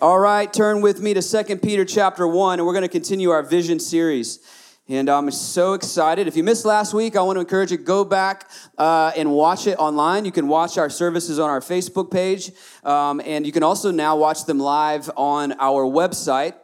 All right, turn with me to Second Peter chapter 1, and we're going to continue our vision series. And I'm so excited. If you missed last week, I want to encourage you go back uh, and watch it online. You can watch our services on our Facebook page, um, and you can also now watch them live on our website.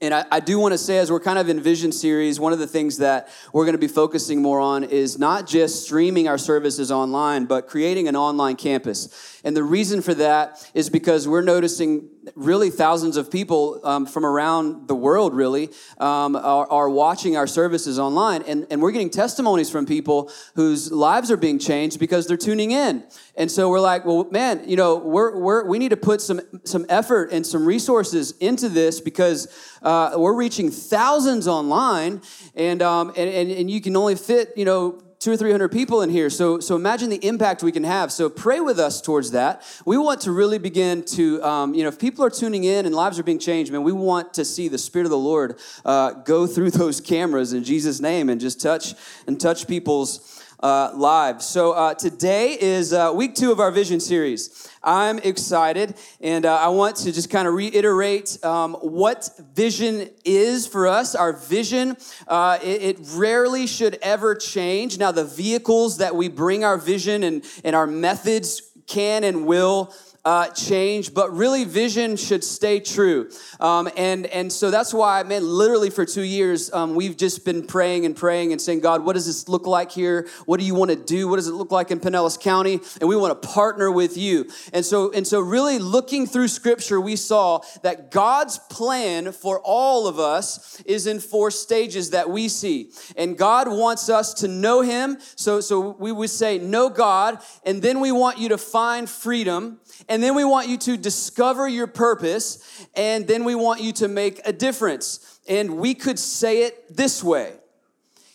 And I, I do want to say, as we're kind of in Vision series, one of the things that we're going to be focusing more on is not just streaming our services online, but creating an online campus. And the reason for that is because we're noticing really thousands of people um, from around the world really um, are, are, watching our services online. And, and we're getting testimonies from people whose lives are being changed because they're tuning in. And so we're like well man you know we're, we're, we need to put some, some effort and some resources into this because uh, we're reaching thousands online. And, um, and, and, and you can only fit you know two or three hundred people in here. So, so imagine the impact we can have. So pray with us towards that. We want to really begin to, um, you know, if people are tuning in and lives are being changed, man, we want to see the Spirit of the Lord uh, go through those cameras in Jesus' name and just touch and touch people's uh, lives. So uh, today is uh, week two of our vision series. I'm excited, and uh, I want to just kind of reiterate um, what vision is for us. Our vision, uh, it, it, rarely should ever change. Now, the vehicles that we bring our vision and, and our methods can and will uh, change, but really vision should stay true. Um, and, and so that's why, man, literally for two years, um, we've just been praying and praying and saying, God, what does this look like here? What do you want to do? What does it look like in Pinellas County? And we want to partner with you. And so, and so really looking through scripture, we saw that God's plan for all of us is in four stages that we see. And God wants us to know him. So, so we would say, know God. And then we want you to find freedom. And then we want you to discover your purpose. And then we want you to make a difference. And we could say it this way.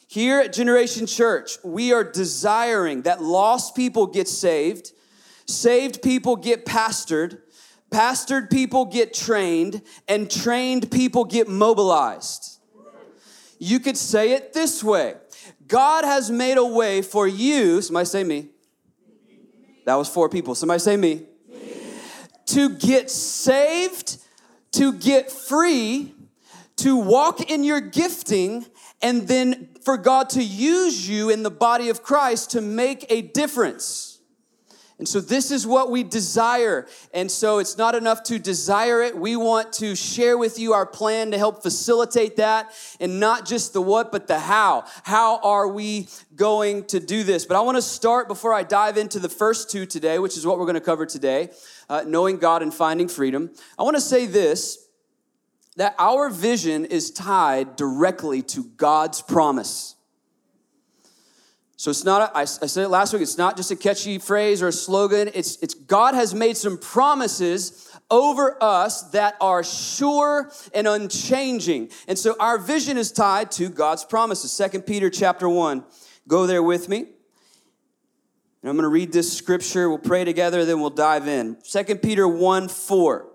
Here at Generation Church, we are desiring that lost people get saved, saved people get pastored, pastored people get trained, and trained people get mobilized. You could say it this way God has made a way for you, somebody say me. That was four people. Somebody say me to get saved, to get free, to walk in your gifting, and then for God to use you in the body of Christ to make a difference. And so, this is what we desire. And so, it's not enough to desire it. We want to share with you our plan to help facilitate that, and not just the what, but the how. How are we going to do this? But I want to start before I dive into the first two today, which is what we're going to cover today uh, knowing God and finding freedom. I want to say this that our vision is tied directly to God's promise. So it's not, a, I, I said it last week, it's not just a catchy phrase or a slogan. It's, it's God has made some promises over us that are sure and unchanging. And so our vision is tied to God's promises. Second Peter chapter 1. Go there with me. And I'm going to read this scripture. We'll pray together, then we'll dive in. 2 Peter 1 4.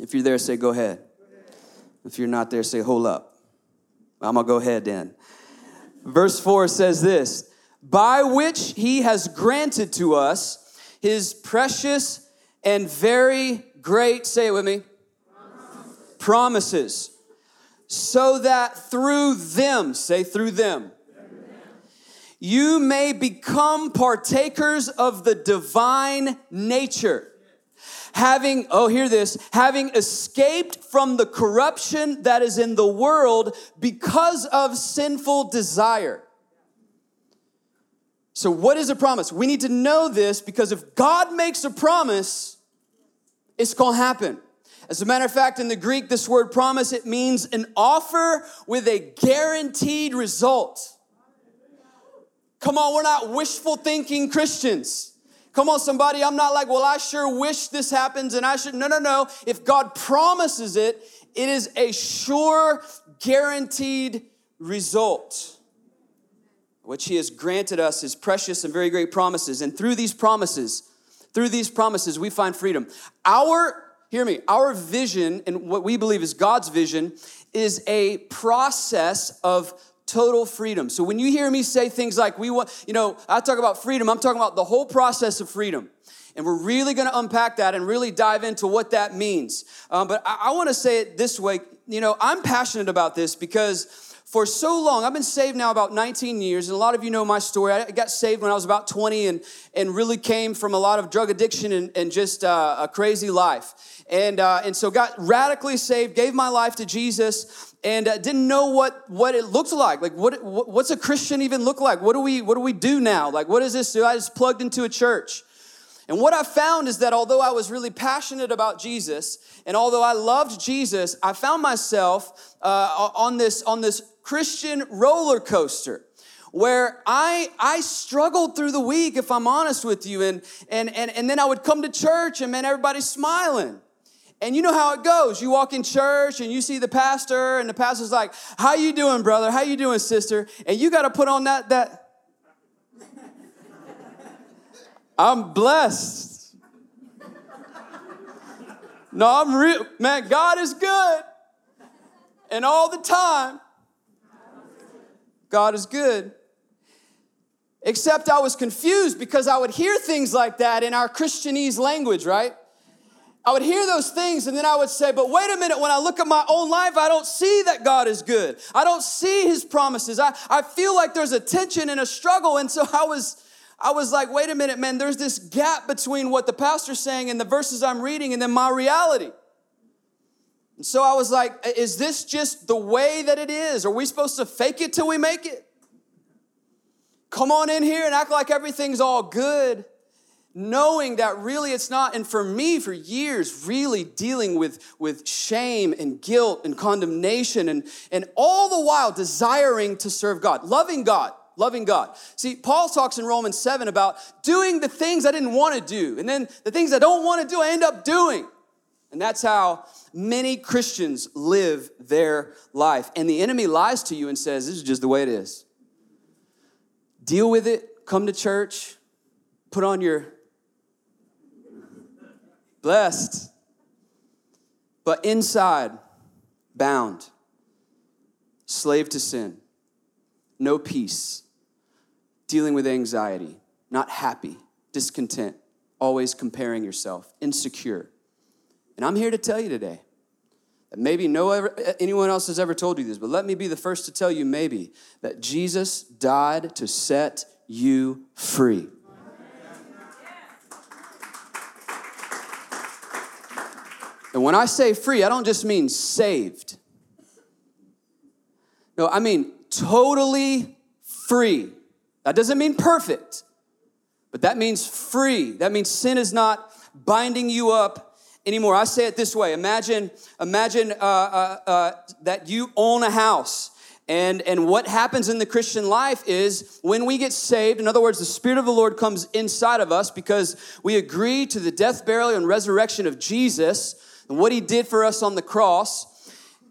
If you're there, say, go ahead. If you're not there, say, hold up. I'm going to go ahead then. Verse 4 says this By which he has granted to us his precious and very great, say it with me, promises, promises so that through them, say through them, you may become partakers of the divine nature. Having, oh, hear this, having escaped from the corruption that is in the world because of sinful desire. So, what is a promise? We need to know this because if God makes a promise, it's gonna happen. As a matter of fact, in the Greek, this word promise, it means an offer with a guaranteed result. Come on, we're not wishful thinking Christians. Come on, somebody. I'm not like, well, I sure wish this happens and I should. No, no, no. If God promises it, it is a sure, guaranteed result. Which He has granted us His precious and very great promises. And through these promises, through these promises, we find freedom. Our, hear me, our vision and what we believe is God's vision is a process of total freedom. So when you hear me say things like, we want, you know, I talk about freedom, I'm talking about the whole process of freedom. And we're really gonna unpack that and really dive into what that means. Um, but I, I wanna say it this way you know, I'm passionate about this because for so long, I've been saved now about 19 years, and a lot of you know my story. I got saved when I was about 20 and, and really came from a lot of drug addiction and, and just uh, a crazy life. And, uh, and so got radically saved, gave my life to Jesus, and uh, didn't know what, what it looked like. Like, what, what's a Christian even look like? What do, we, what do we do now? Like, what is this? So I just plugged into a church. And what I found is that although I was really passionate about Jesus, and although I loved Jesus, I found myself uh, on this on this Christian roller coaster where I I struggled through the week, if I'm honest with you, and and and, and then I would come to church and man, everybody's smiling. And you know how it goes. You walk in church and you see the pastor, and the pastor's like, How you doing, brother? How you doing, sister? And you got to put on that that I'm blessed. No, I'm real. Man, God is good. And all the time, God is good. Except I was confused because I would hear things like that in our Christianese language, right? I would hear those things and then I would say, but wait a minute, when I look at my own life, I don't see that God is good. I don't see his promises. I, I feel like there's a tension and a struggle. And so I was I was like, wait a minute, man, there's this gap between what the pastor's saying and the verses I'm reading and then my reality. So I was like, is this just the way that it is? Are we supposed to fake it till we make it? Come on in here and act like everything's all good, knowing that really it's not. And for me, for years, really dealing with, with shame and guilt and condemnation, and, and all the while desiring to serve God, loving God loving God. See, Paul talks in Romans 7 about doing the things I didn't want to do, and then the things I don't want to do, I end up doing. And that's how many Christians live their life. And the enemy lies to you and says, This is just the way it is. Deal with it, come to church, put on your blessed, but inside, bound, slave to sin, no peace dealing with anxiety, not happy, discontent, always comparing yourself, insecure. And I'm here to tell you today that maybe no ever, anyone else has ever told you this, but let me be the first to tell you maybe that Jesus died to set you free. And when I say free, I don't just mean saved. No, I mean totally free. That doesn't mean perfect, but that means free. That means sin is not binding you up anymore. I say it this way imagine, imagine uh, uh, uh, that you own a house. And, and what happens in the Christian life is when we get saved, in other words, the Spirit of the Lord comes inside of us because we agree to the death, burial, and resurrection of Jesus and what he did for us on the cross.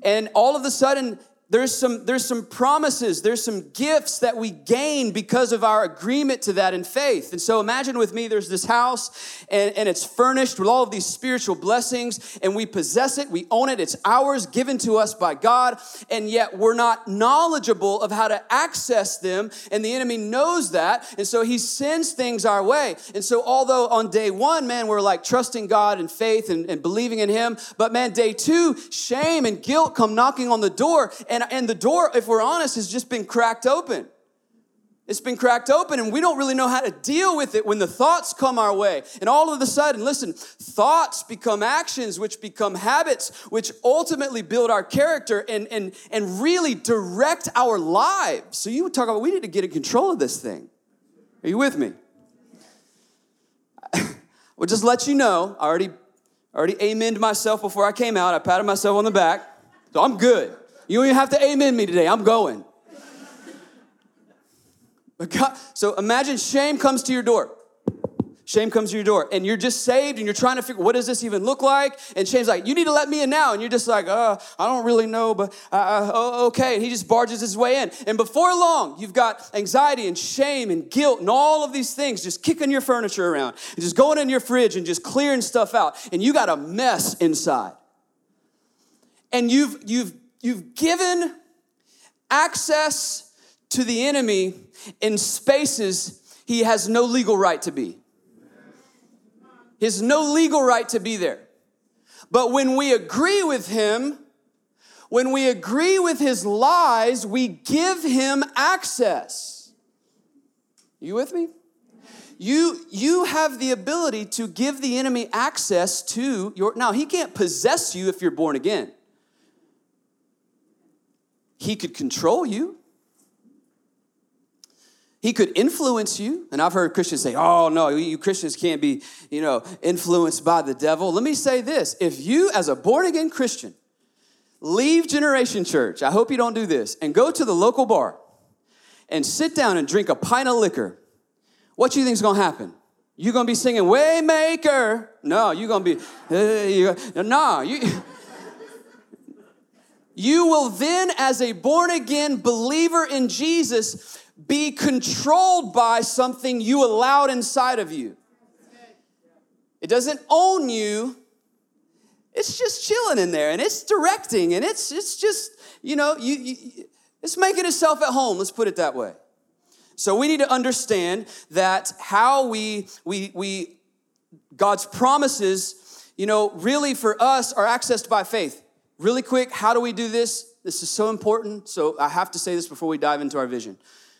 And all of a sudden, there's some there's some promises there's some gifts that we gain because of our agreement to that in faith. And so imagine with me there's this house and, and it's furnished with all of these spiritual blessings and we possess it we own it it's ours given to us by god and yet we're not knowledgeable of how to access them and the enemy knows that and so he sends things our way. And so although on day one man we're like trusting god and faith and, and believing in him but man day two shame and guilt come knocking on the door and and, and the door, if we're honest, has just been cracked open. It's been cracked open, and we don't really know how to deal with it when the thoughts come our way. And all of a sudden, listen, thoughts become actions, which become habits, which ultimately build our character and, and, and really direct our lives. So you would talk about, we need to get in control of this thing. Are you with me? well, just let you know, I already, already amened myself before I came out. I patted myself on the back, so I'm good. You don't even have to amen me today. I'm going. But God, so imagine shame comes to your door. Shame comes to your door, and you're just saved, and you're trying to figure what does this even look like. And shame's like, "You need to let me in now," and you're just like, "Uh, I don't really know, but uh, uh, oh, okay." And he just barges his way in, and before long, you've got anxiety and shame and guilt and all of these things just kicking your furniture around, and just going in your fridge and just clearing stuff out, and you got a mess inside. And you've you've you've given access to the enemy in spaces he has no legal right to be. He has no legal right to be there. But when we agree with him, when we agree with his lies, we give him access. You with me? You, you have the ability to give the enemy access to your. Now, he can't possess you if you're born again. He could control you. He could influence you. And I've heard Christians say, oh, no, you Christians can't be, you know, influenced by the devil. Let me say this. If you, as a born again Christian, leave Generation Church, I hope you don't do this, and go to the local bar and sit down and drink a pint of liquor, what you think is gonna happen? You're gonna be singing Waymaker. No, you're gonna be, uh, no, you. You will then, as a born again believer in Jesus, be controlled by something you allowed inside of you. It doesn't own you. It's just chilling in there and it's directing and it's it's just, you know, you, you it's making itself at home, let's put it that way. So we need to understand that how we we we God's promises, you know, really for us are accessed by faith. Really quick, how do we do this? This is so important. So I have to say this before we dive into our vision.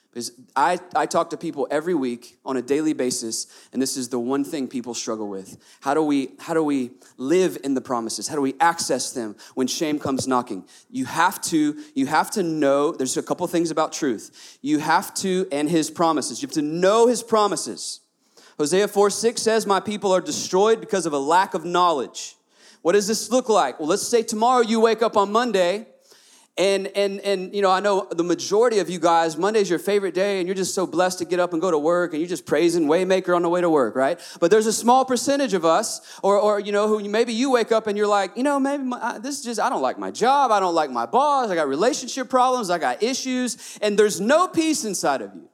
Because I, I talk to people every week on a daily basis, and this is the one thing people struggle with. How do we, how do we live in the promises? How do we access them when shame comes knocking? You have to, you have to know, there's a couple things about truth. You have to, and his promises. You have to know his promises. Hosea 4 6 says, My people are destroyed because of a lack of knowledge. What does this look like? Well, let's say tomorrow you wake up on Monday and and and you know, I know the majority of you guys, Monday's your favorite day, and you're just so blessed to get up and go to work, and you're just praising Waymaker on the way to work, right? But there's a small percentage of us, or or you know, who maybe you wake up and you're like, you know, maybe my, this is just I don't like my job, I don't like my boss, I got relationship problems, I got issues, and there's no peace inside of you.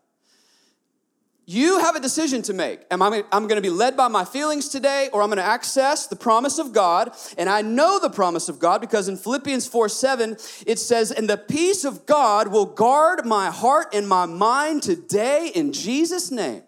You have a decision to make. Am I, I'm going to be led by my feelings today, or I'm going to access the promise of God. And I know the promise of God because in Philippians 4 7, it says, And the peace of God will guard my heart and my mind today in Jesus' name.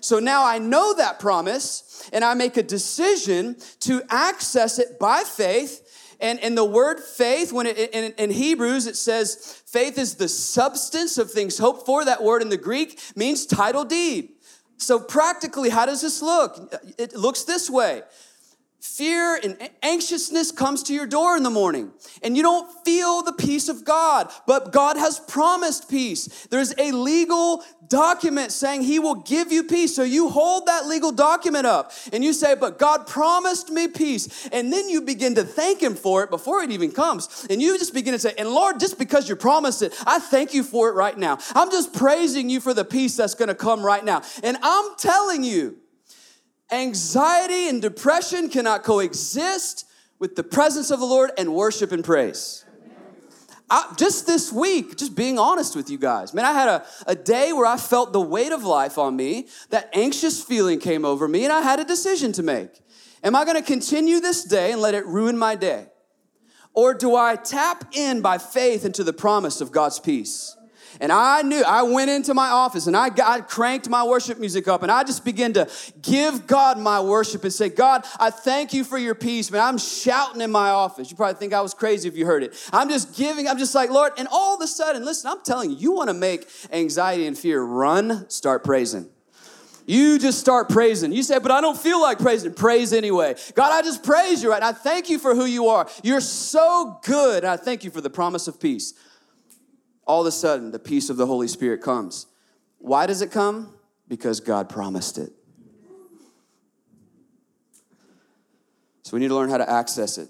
So now I know that promise, and I make a decision to access it by faith and, and the word faith, when it, in, in Hebrews, it says faith is the substance of things hoped for. That word in the Greek means title deed. So, practically, how does this look? It looks this way Fear and anxiousness comes to your door in the morning and you don't feel the peace of God, but God has promised peace. There's a legal document saying he will give you peace. So you hold that legal document up and you say, but God promised me peace. And then you begin to thank him for it before it even comes. And you just begin to say, and Lord, just because you promised it, I thank you for it right now. I'm just praising you for the peace that's going to come right now. And I'm telling you, Anxiety and depression cannot coexist with the presence of the Lord and worship and praise. I, just this week, just being honest with you guys, man, I had a, a day where I felt the weight of life on me. That anxious feeling came over me, and I had a decision to make. Am I gonna continue this day and let it ruin my day? Or do I tap in by faith into the promise of God's peace? And I knew, I went into my office and I got cranked my worship music up and I just began to give God my worship and say, God, I thank you for your peace, man. I'm shouting in my office. You probably think I was crazy if you heard it. I'm just giving, I'm just like, Lord, and all of a sudden, listen, I'm telling you, you want to make anxiety and fear run, start praising. You just start praising. You say, but I don't feel like praising. Praise anyway. God, I just praise you right. I thank you for who you are. You're so good. And I thank you for the promise of peace all of a sudden the peace of the Holy Spirit comes. Why does it come? Because God promised it. So we need to learn how to access it.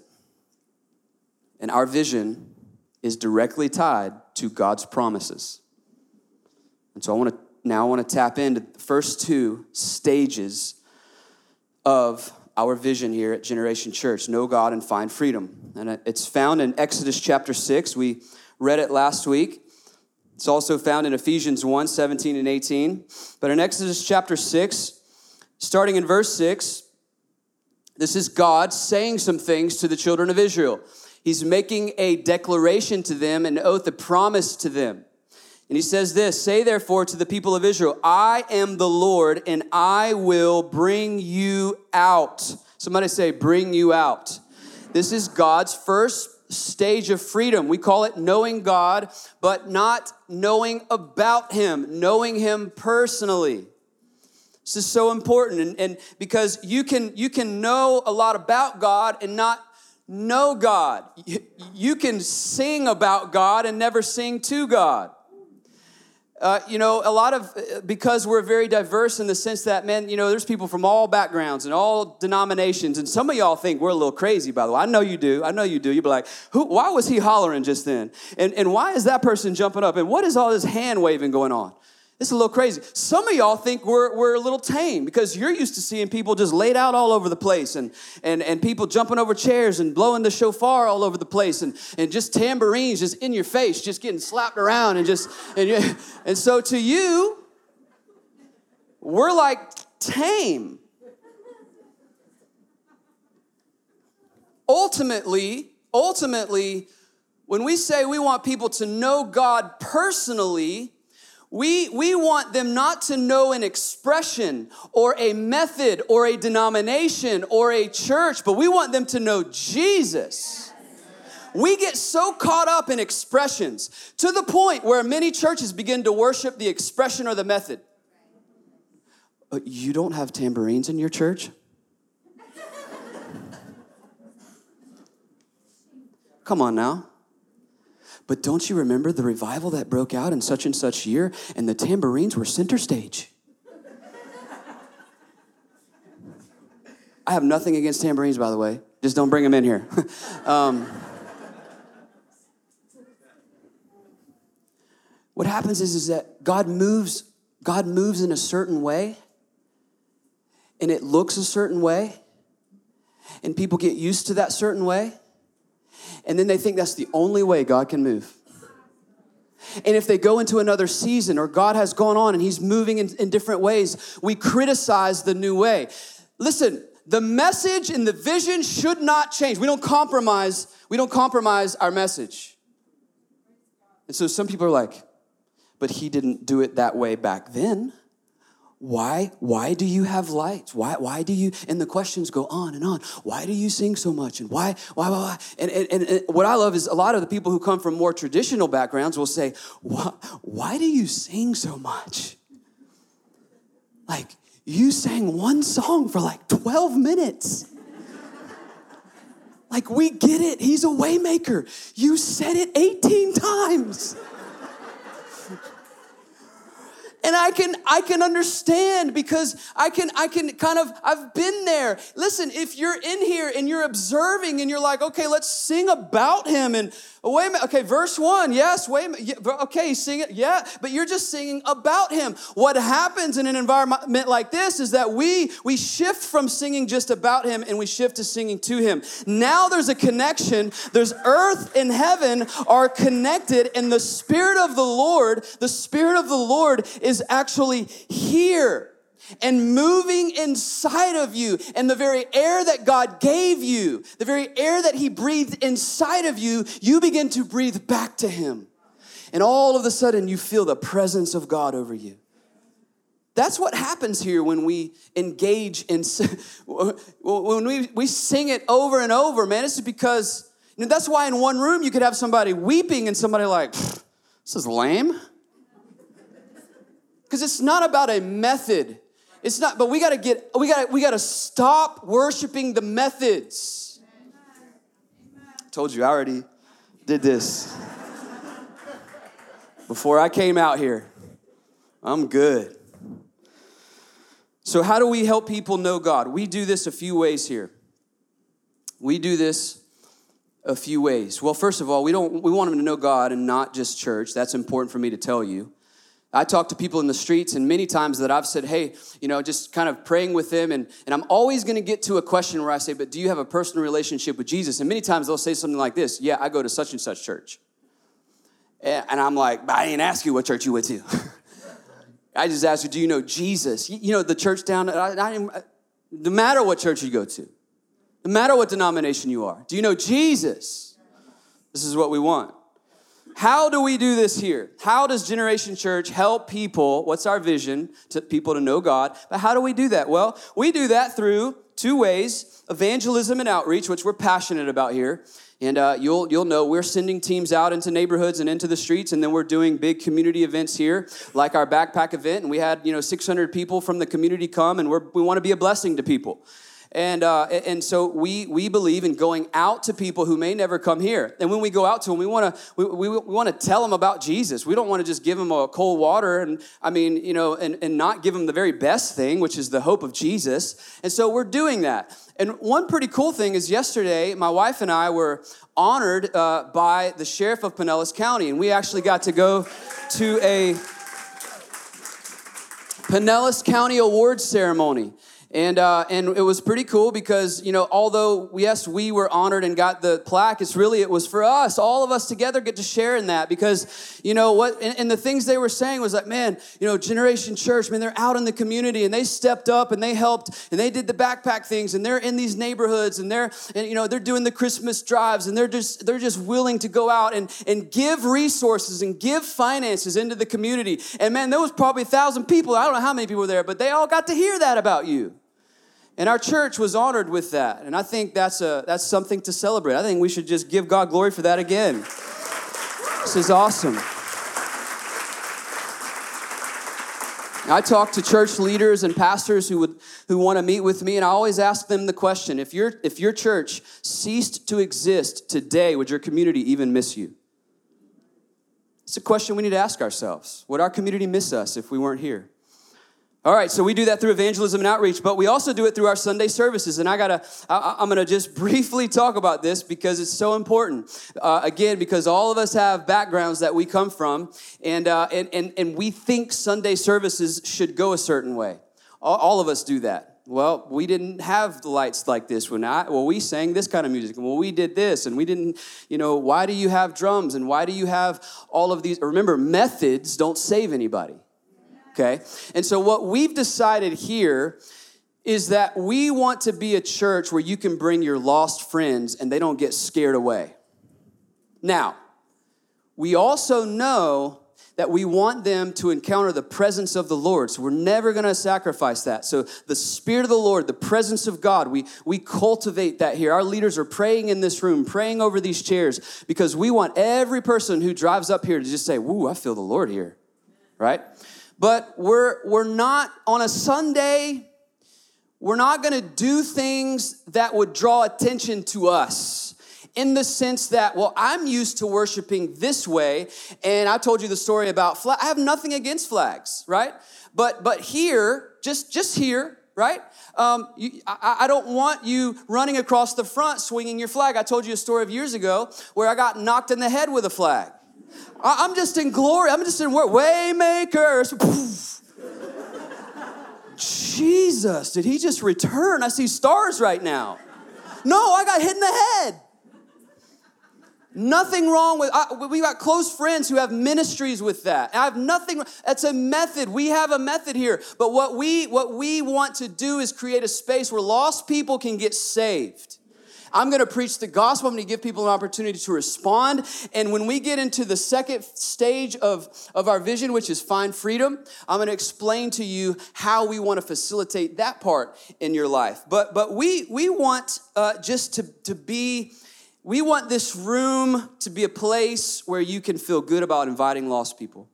And our vision is directly tied to God's promises. And so I want to now I want to tap into the first two stages of our vision here at Generation Church know God and find freedom. And it's found in Exodus chapter 6. We read it last week. It's also found in Ephesians 1 17 and 18. But in Exodus chapter 6, starting in verse 6, this is God saying some things to the children of Israel. He's making a declaration to them, an oath, a promise to them. And he says this Say therefore to the people of Israel, I am the Lord, and I will bring you out. Somebody say, Bring you out. This is God's first stage of freedom. We call it knowing God, but not knowing about Him, knowing Him personally. This is so important, and, and because you can you can know a lot about God and not know God. You, you can sing about God and never sing to God. Uh, you know, a lot of, because we're very diverse in the sense that, man, you know, there's people from all backgrounds and all denominations. And some of y'all think we're a little crazy, by the way. I know you do. I know you do. You'd be like, Who, why was he hollering just then? And, and why is that person jumping up? And what is all this hand waving going on? It's a little crazy. Some of y'all think we're, we're a little tame because you're used to seeing people just laid out all over the place and, and, and people jumping over chairs and blowing the shofar all over the place and, and just tambourines just in your face, just getting slapped around and just, and, and so to you, we're like tame. Ultimately, ultimately, when we say we want people to know God personally, we, we want them not to know an expression or a method or a denomination or a church, but we want them to know Jesus. We get so caught up in expressions to the point where many churches begin to worship the expression or the method. Uh, you don't have tambourines in your church? Come on now. But don't you remember the revival that broke out in such and such year and the tambourines were center stage? I have nothing against tambourines, by the way. Just don't bring them in here. um, what happens is, is that God moves, God moves in a certain way, and it looks a certain way, and people get used to that certain way and then they think that's the only way God can move. And if they go into another season or God has gone on and He's moving in, in different ways, we criticize the new way. Listen, the message and the vision should not change. We don't compromise, we don't compromise our message. And so some people are like, but he didn't do it that way back then why why do you have lights? Why why do you and the questions go on and on. Why do you sing so much? And why why why, why? And, and, and what i love is a lot of the people who come from more traditional backgrounds will say why, why do you sing so much? Like you sang one song for like 12 minutes. Like we get it. He's a waymaker. You said it 18 times and i can i can understand because i can i can kind of i've been there. Listen if you're in here and you're observing and you're like okay let's sing about him and oh, wait a minute. Okay verse one. Yes wait a minute okay sing it yeah but you're just singing about him. What happens in an environment like this is that we we shift from singing just about him and we shift to singing to him. Now there's a connection. There's earth and heaven are connected and the spirit of the lord the spirit of the lord is actually here and moving inside of you. And the very air that God gave you, the very air that He breathed inside of you, you begin to breathe back to Him. And all of a sudden, you feel the presence of God over you. That's what happens here when we engage in, when we, we sing it over and over, man. It's because, you know, that's why in one room you could have somebody weeping and somebody like, this is lame. Because it's not about a method. It's not, but we gotta get, we gotta, we gotta stop worshiping the methods. Told you, I already did this. Before I came out here, I'm good. So, how do we help people know God? We do this a few ways here. We do this a few ways. Well, first of all, we don't we want them to know God and not just church. That's important for me to tell you. I talk to people in the streets, and many times that I've said, hey, you know, just kind of praying with them, and, and I'm always gonna get to a question where I say, but do you have a personal relationship with Jesus? And many times they'll say something like this Yeah, I go to such and such church. And I'm like, I didn't ask you what church you went to. I just asked you, do you know Jesus? You know, the church down, I, I, no matter what church you go to, no matter what denomination you are, do you know Jesus? This is what we want. How do we do this here? How does Generation Church help people? What's our vision to people to know God? But how do we do that? Well, we do that through two ways evangelism and outreach, which we're passionate about here. And uh, you'll, you'll know we're sending teams out into neighborhoods and into the streets, and then we're doing big community events here, like our backpack event. And we had, you know, 600 people from the community come, and we're, we want to be a blessing to people. And, uh, and so we, we believe in going out to people who may never come here. And when we go out to them, we want to we, we, we want to tell them about Jesus. We don't want to just give them a cold water and, I mean, you know, and, and not give them the very best thing, which is the hope of Jesus. And so we're doing that. And one pretty cool thing is yesterday, my wife and I were honored uh, by the sheriff of Pinellas County, and we actually got to go to a Pinellas County Awards ceremony. And, uh, and it was pretty cool because, you know, although, yes, we were honored and got the plaque, it's really, it was for us. All of us together get to share in that because, you know, what, and, and the things they were saying was like, man, you know, Generation Church, man, they're out in the community and they stepped up and they helped and they did the backpack things and they're in these neighborhoods and they're, and, you know, they're doing the Christmas drives and they're just, they're just willing to go out and, and give resources and give finances into the community. And man, there was probably a thousand people. I don't know how many people were there, but they all got to hear that about you. And our church was honored with that. And I think that's, a, that's something to celebrate. I think we should just give God glory for that again. This is awesome. I talk to church leaders and pastors who would who want to meet with me, and I always ask them the question: If your if your church ceased to exist today, would your community even miss you? It's a question we need to ask ourselves. Would our community miss us if we weren't here? All right, so we do that through evangelism and outreach, but we also do it through our Sunday services. And I gotta, I, am gonna just briefly talk about this because it's so important. Uh, again, because all of us have backgrounds that we come from, and, uh, and, and, and we think Sunday services should go a certain way. All, all of us do that. Well, we didn't have the lights like this when I, well, we sang this kind of music, and well, we did this, and we didn't, you know, why do you have drums, and why do you have all of these? Remember, methods don't save anybody okay? And so, what we've decided here is that we want to be a church where you can bring your lost friends and they don't get scared away. Now, we also know that we want them to encounter the presence of the Lord. So we're never going to sacrifice that. So the Spirit of the Lord, the presence of God, we, we cultivate that here. Our leaders are praying in this room, praying over these chairs, because we want every person who drives up here to just say, Woo, I feel the Lord here, right? But we're, we're not on a Sunday, we're not gonna do things that would draw attention to us in the sense that, well, I'm used to worshiping this way, and I told you the story about flag. I have nothing against flags, right? But but here, just just here, right? Um, you, I, I, don't want you running across the front swinging your flag. I told you a story of years ago where I got knocked in the head with a flag. I'm just in glory. I'm just in work. Waymakers. Jesus, did he just return? I see stars right now. No, I got hit in the head. Nothing wrong with, I, we got close friends who have ministries with that. I have nothing, that's a method. We have a method here. But what we, what we want to do is create a space where lost people can get saved. I'm going to preach the gospel. I'm going to give people an opportunity to respond. And when we get into the second stage of, of our vision, which is find freedom, I'm going to explain to you how we want to facilitate that part in your life. But, but we, we want uh, just to, to be, we want this room to be a place where you can feel good about inviting lost people.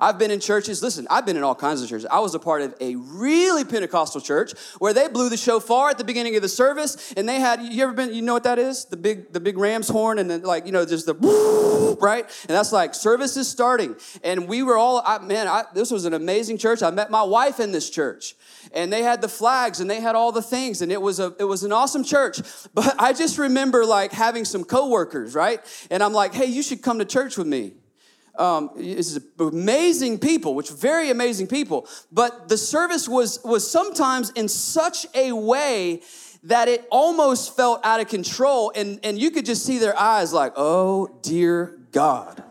I've been in churches, listen, I've been in all kinds of churches. I was a part of a really Pentecostal church where they blew the shofar at the beginning of the service and they had, you ever been, you know what that is? The big, the big ram's horn and then like, you know, just the, right? And that's like service is starting. And we were all, I, man, I, this was an amazing church. I met my wife in this church and they had the flags and they had all the things and it was a it was an awesome church but i just remember like having some coworkers right and i'm like hey you should come to church with me um, is amazing people, which very amazing people. But the service was was sometimes in such a way that it almost felt out of control, and and you could just see their eyes like, oh dear God.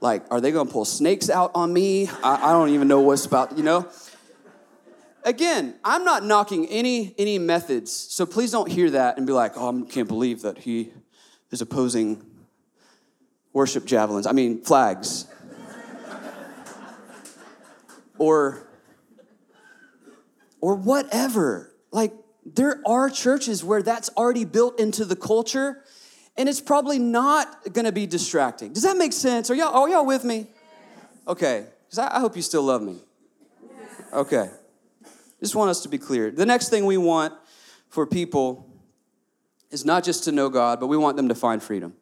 like, are they gonna pull snakes out on me? I, I don't even know what's about, you know? Again, I'm not knocking any any methods, so please don't hear that and be like, oh, I can't believe that he is opposing worship javelins, I mean, flags. or, or whatever. Like, there are churches where that's already built into the culture, and it's probably not gonna be distracting. Does that make sense? Are y'all, are y'all with me? Okay, because I, I hope you still love me. Okay. Just want us to be clear. The next thing we want for people is not just to know God, but we want them to find freedom.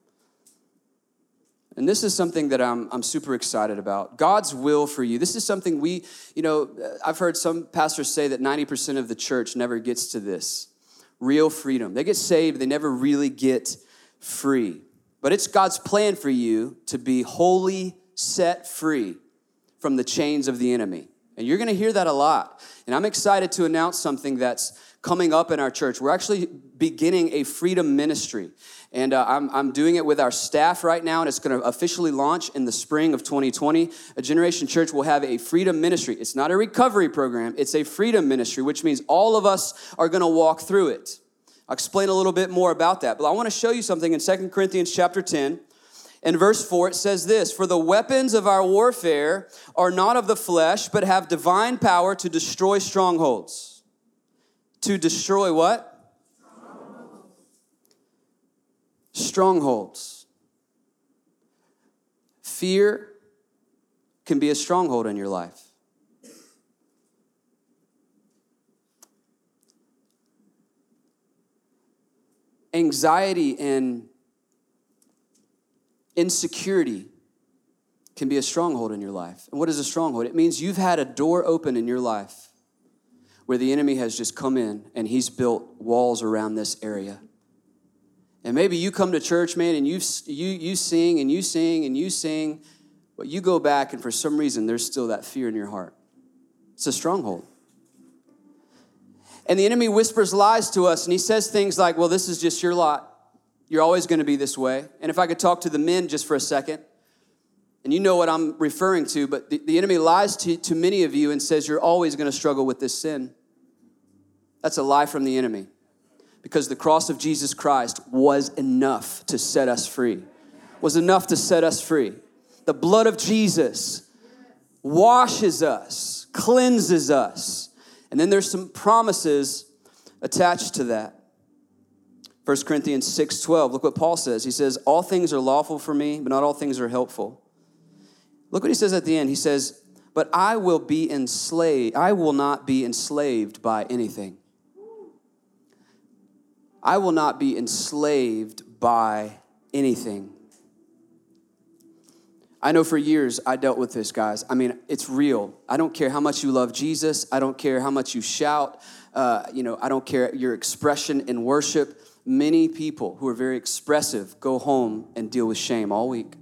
And this is something that I'm, I'm super excited about. God's will for you. This is something we, you know, uh, I've heard some pastors say that 90% of the church never gets to this real freedom. They get saved, they never really get free. But it's God's plan for you to be wholly set free from the chains of the enemy. And you're gonna hear that a lot. And I'm excited to announce something that's coming up in our church. We're actually beginning a freedom ministry. And uh, I'm, I'm doing it with our staff right now, and it's going to officially launch in the spring of 2020. A Generation Church will have a freedom ministry. It's not a recovery program, it's a freedom ministry, which means all of us are going to walk through it. I'll explain a little bit more about that. But I want to show you something in 2 Corinthians chapter 10. In verse 4, it says this For the weapons of our warfare are not of the flesh, but have divine power to destroy strongholds. To destroy what? Strongholds. Fear can be a stronghold in your life. Anxiety and insecurity can be a stronghold in your life. And what is a stronghold? It means you've had a door open in your life where the enemy has just come in and he's built walls around this area. And maybe you come to church, man, and you, you, you sing and you sing and you sing, but you go back and for some reason there's still that fear in your heart. It's a stronghold. And the enemy whispers lies to us and he says things like, well, this is just your lot. You're always going to be this way. And if I could talk to the men just for a second, and you know what I'm referring to, but the, the enemy lies to, to many of you and says you're always going to struggle with this sin. That's a lie from the enemy because the cross of Jesus Christ was enough to set us free. Was enough to set us free. The blood of Jesus washes us, cleanses us. And then there's some promises attached to that. 1 Corinthians 6:12. Look what Paul says. He says, "All things are lawful for me, but not all things are helpful." Look what he says at the end. He says, "But I will be enslaved. I will not be enslaved by anything." I will not be enslaved by anything. I know for years I dealt with this, guys. I mean, it's real. I don't care how much you love Jesus. I don't care how much you shout. Uh, you know, I don't care your expression in worship. Many people who are very expressive go home and deal with shame all week.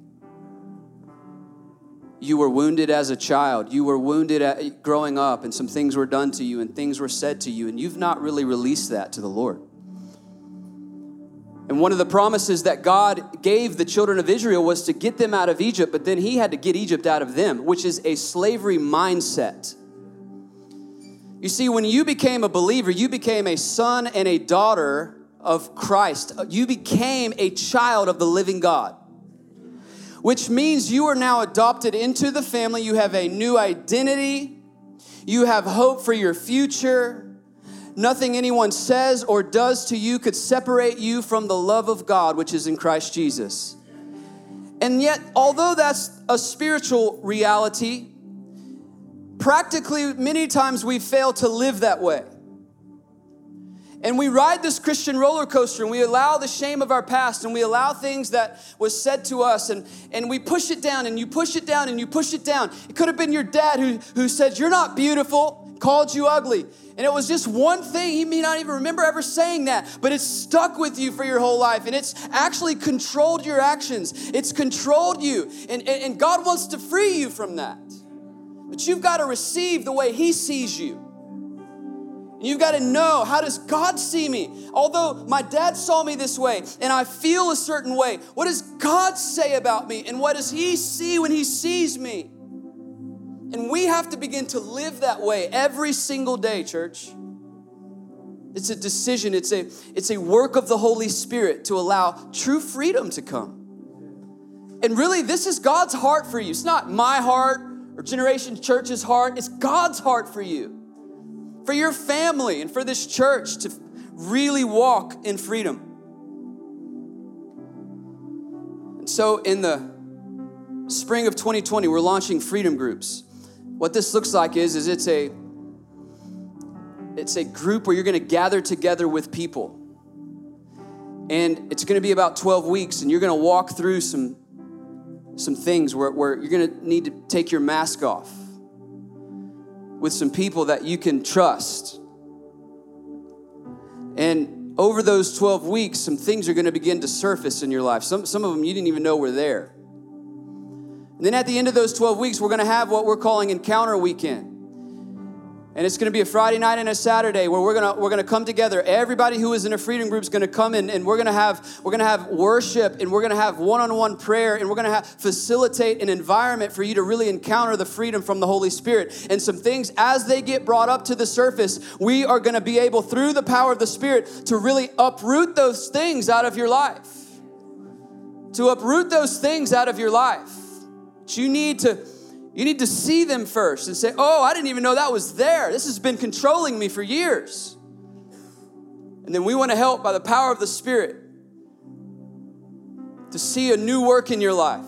You were wounded as a child. You were wounded at, growing up, and some things were done to you, and things were said to you, and you've not really released that to the Lord. And one of the promises that God gave the children of Israel was to get them out of Egypt, but then He had to get Egypt out of them, which is a slavery mindset. You see, when you became a believer, you became a son and a daughter of Christ. You became a child of the living God, which means you are now adopted into the family. You have a new identity, you have hope for your future. Nothing anyone says or does to you could separate you from the love of God, which is in Christ Jesus. And yet, although that's a spiritual reality, practically many times we fail to live that way. And we ride this Christian roller coaster and we allow the shame of our past and we allow things that was said to us and, and we push it down and you push it down and you push it down. It could have been your dad who, who said, You're not beautiful, called you ugly. And it was just one thing. He may not even remember ever saying that, but it's stuck with you for your whole life. And it's actually controlled your actions, it's controlled you. And, and, and God wants to free you from that. But you've got to receive the way He sees you. And You've got to know how does God see me? Although my dad saw me this way and I feel a certain way, what does God say about me? And what does He see when He sees me? And we have to begin to live that way every single day, church. It's a decision, it's a, it's a work of the Holy Spirit to allow true freedom to come. And really, this is God's heart for you. It's not my heart or Generation Church's heart, it's God's heart for you, for your family, and for this church to really walk in freedom. And so, in the spring of 2020, we're launching freedom groups. What this looks like is, is it's a it's a group where you're going to gather together with people. And it's going to be about 12 weeks, and you're going to walk through some some things where, where you're going to need to take your mask off with some people that you can trust. And over those 12 weeks, some things are going to begin to surface in your life. Some, some of them you didn't even know were there. And then at the end of those 12 weeks, we're going to have what we're calling Encounter Weekend. And it's going to be a Friday night and a Saturday where we're going to we're going to come together. Everybody who is in a freedom group is going to come in and we're going to have we're going to have worship and we're going to have one-on-one prayer and we're going to have facilitate an environment for you to really encounter the freedom from the Holy Spirit. And some things as they get brought up to the surface, we are going to be able through the power of the Spirit to really uproot those things out of your life. To uproot those things out of your life. You need to you need to see them first and say, Oh, I didn't even know that was there. This has been controlling me for years. And then we want to help by the power of the Spirit to see a new work in your life,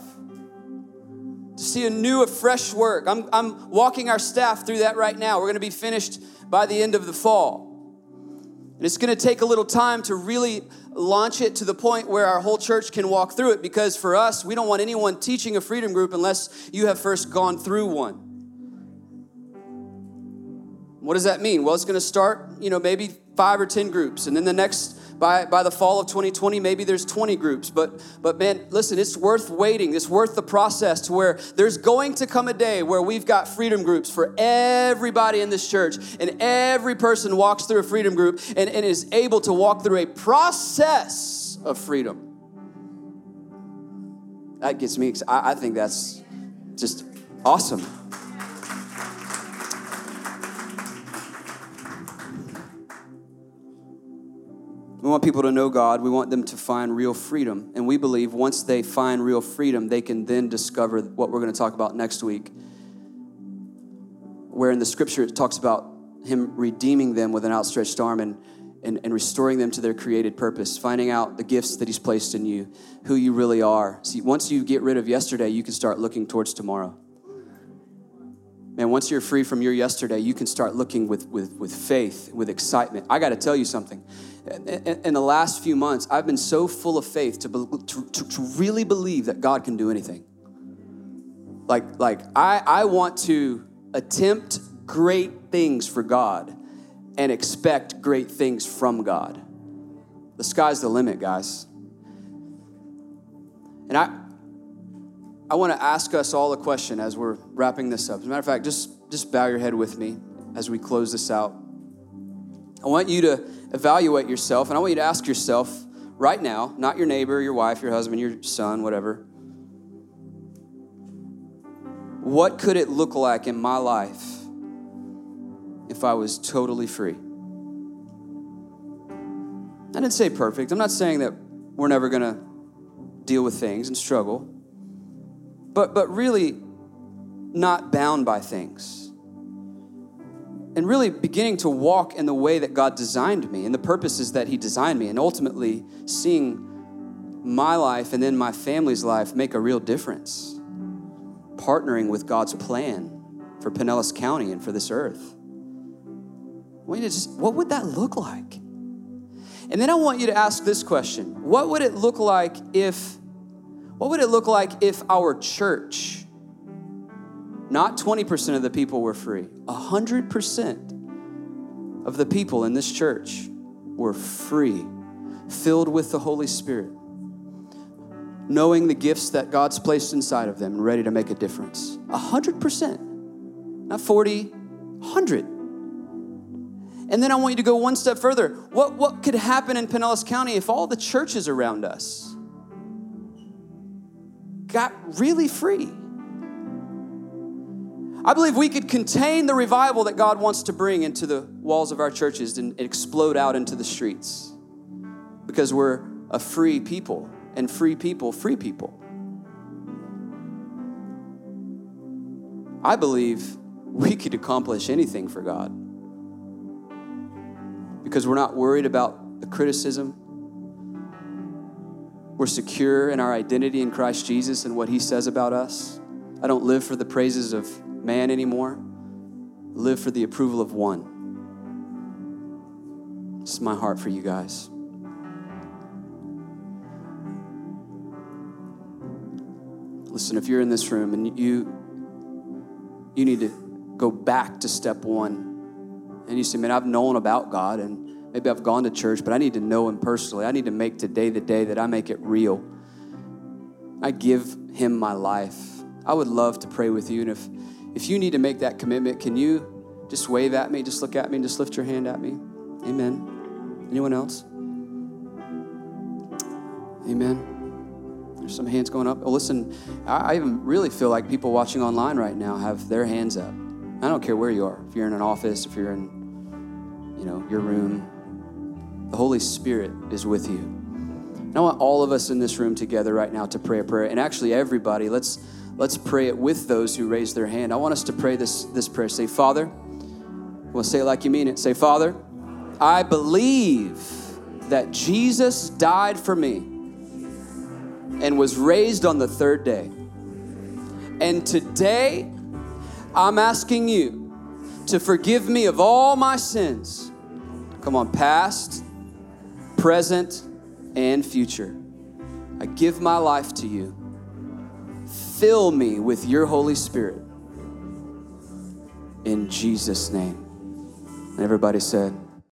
to see a new, a fresh work. I'm, I'm walking our staff through that right now. We're going to be finished by the end of the fall. And it's going to take a little time to really launch it to the point where our whole church can walk through it because for us, we don't want anyone teaching a freedom group unless you have first gone through one. What does that mean? Well, it's going to start, you know, maybe five or 10 groups. And then the next by, by the fall of 2020 maybe there's 20 groups but but man listen it's worth waiting. It's worth the process to where there's going to come a day where we've got freedom groups for everybody in this church and every person walks through a freedom group and, and is able to walk through a process of freedom. That gets me I, I think that's just awesome We want people to know God. We want them to find real freedom. And we believe once they find real freedom, they can then discover what we're going to talk about next week. Where in the scripture it talks about Him redeeming them with an outstretched arm and, and, and restoring them to their created purpose, finding out the gifts that He's placed in you, who you really are. See, once you get rid of yesterday, you can start looking towards tomorrow. Man, once you're free from your yesterday, you can start looking with, with, with faith, with excitement. I got to tell you something in the last few months, I've been so full of faith to, to, to, to really believe that God can do anything. Like, like I, I want to attempt great things for God and expect great things from God. The sky's the limit, guys. And I, I want to ask us all a question as we're wrapping this up. As a matter of fact, just, just bow your head with me as we close this out. I want you to evaluate yourself, and I want you to ask yourself right now, not your neighbor, your wife, your husband, your son, whatever. What could it look like in my life if I was totally free? I didn't say perfect. I'm not saying that we're never going to deal with things and struggle, but, but really not bound by things and really beginning to walk in the way that God designed me and the purposes that He designed me, and ultimately seeing my life and then my family's life make a real difference. Partnering with God's plan for Pinellas County and for this earth. Just, what would that look like? And then I want you to ask this question What would it look like if, what would it look like if our church, not 20% of the people were free, 100% of the people in this church were free, filled with the Holy Spirit, knowing the gifts that God's placed inside of them and ready to make a difference. 100%, not 40, 100. And then I want you to go one step further. What, what could happen in Pinellas County if all the churches around us got really free. I believe we could contain the revival that God wants to bring into the walls of our churches and explode out into the streets because we're a free people and free people, free people. I believe we could accomplish anything for God because we're not worried about the criticism, we're secure in our identity in Christ Jesus and what He says about us. I don't live for the praises of man anymore, I live for the approval of one. This is my heart for you guys. Listen, if you're in this room and you you need to go back to step one, and you say, "Man, I've known about God, and maybe I've gone to church, but I need to know Him personally. I need to make today the day that I make it real. I give Him my life." I would love to pray with you, and if if you need to make that commitment, can you just wave at me, just look at me, and just lift your hand at me? Amen. Anyone else? Amen. There's some hands going up. Oh, listen, I, even really feel like people watching online right now have their hands up. I don't care where you are. If you're in an office, if you're in, you know, your room, the Holy Spirit is with you. And I want all of us in this room together right now to pray a prayer. And actually, everybody, let's let's pray it with those who raise their hand. I want us to pray this this prayer. Say, Father. Well, say it like you mean it. Say, Father, I believe that Jesus died for me and was raised on the third day. And today, I'm asking you to forgive me of all my sins. Come on, past, present, and future. I give my life to you. Fill me with your Holy Spirit. In Jesus' name. And everybody said,